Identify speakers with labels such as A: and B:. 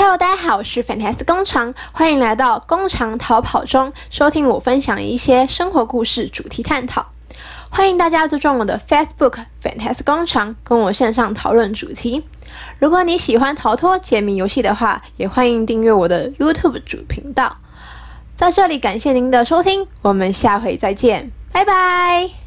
A: Hello，大家好，我是 Fantastic 工厂，欢迎来到工厂逃跑中，收听我分享一些生活故事主题探讨。欢迎大家注重我的 Facebook Fantastic 工厂，跟我线上讨论主题。如果你喜欢逃脱解谜游戏的话，也欢迎订阅我的 YouTube 主频道。在这里感谢您的收听，我们下回再见，拜拜。